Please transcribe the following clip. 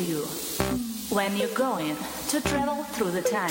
you when you're going to travel through the time.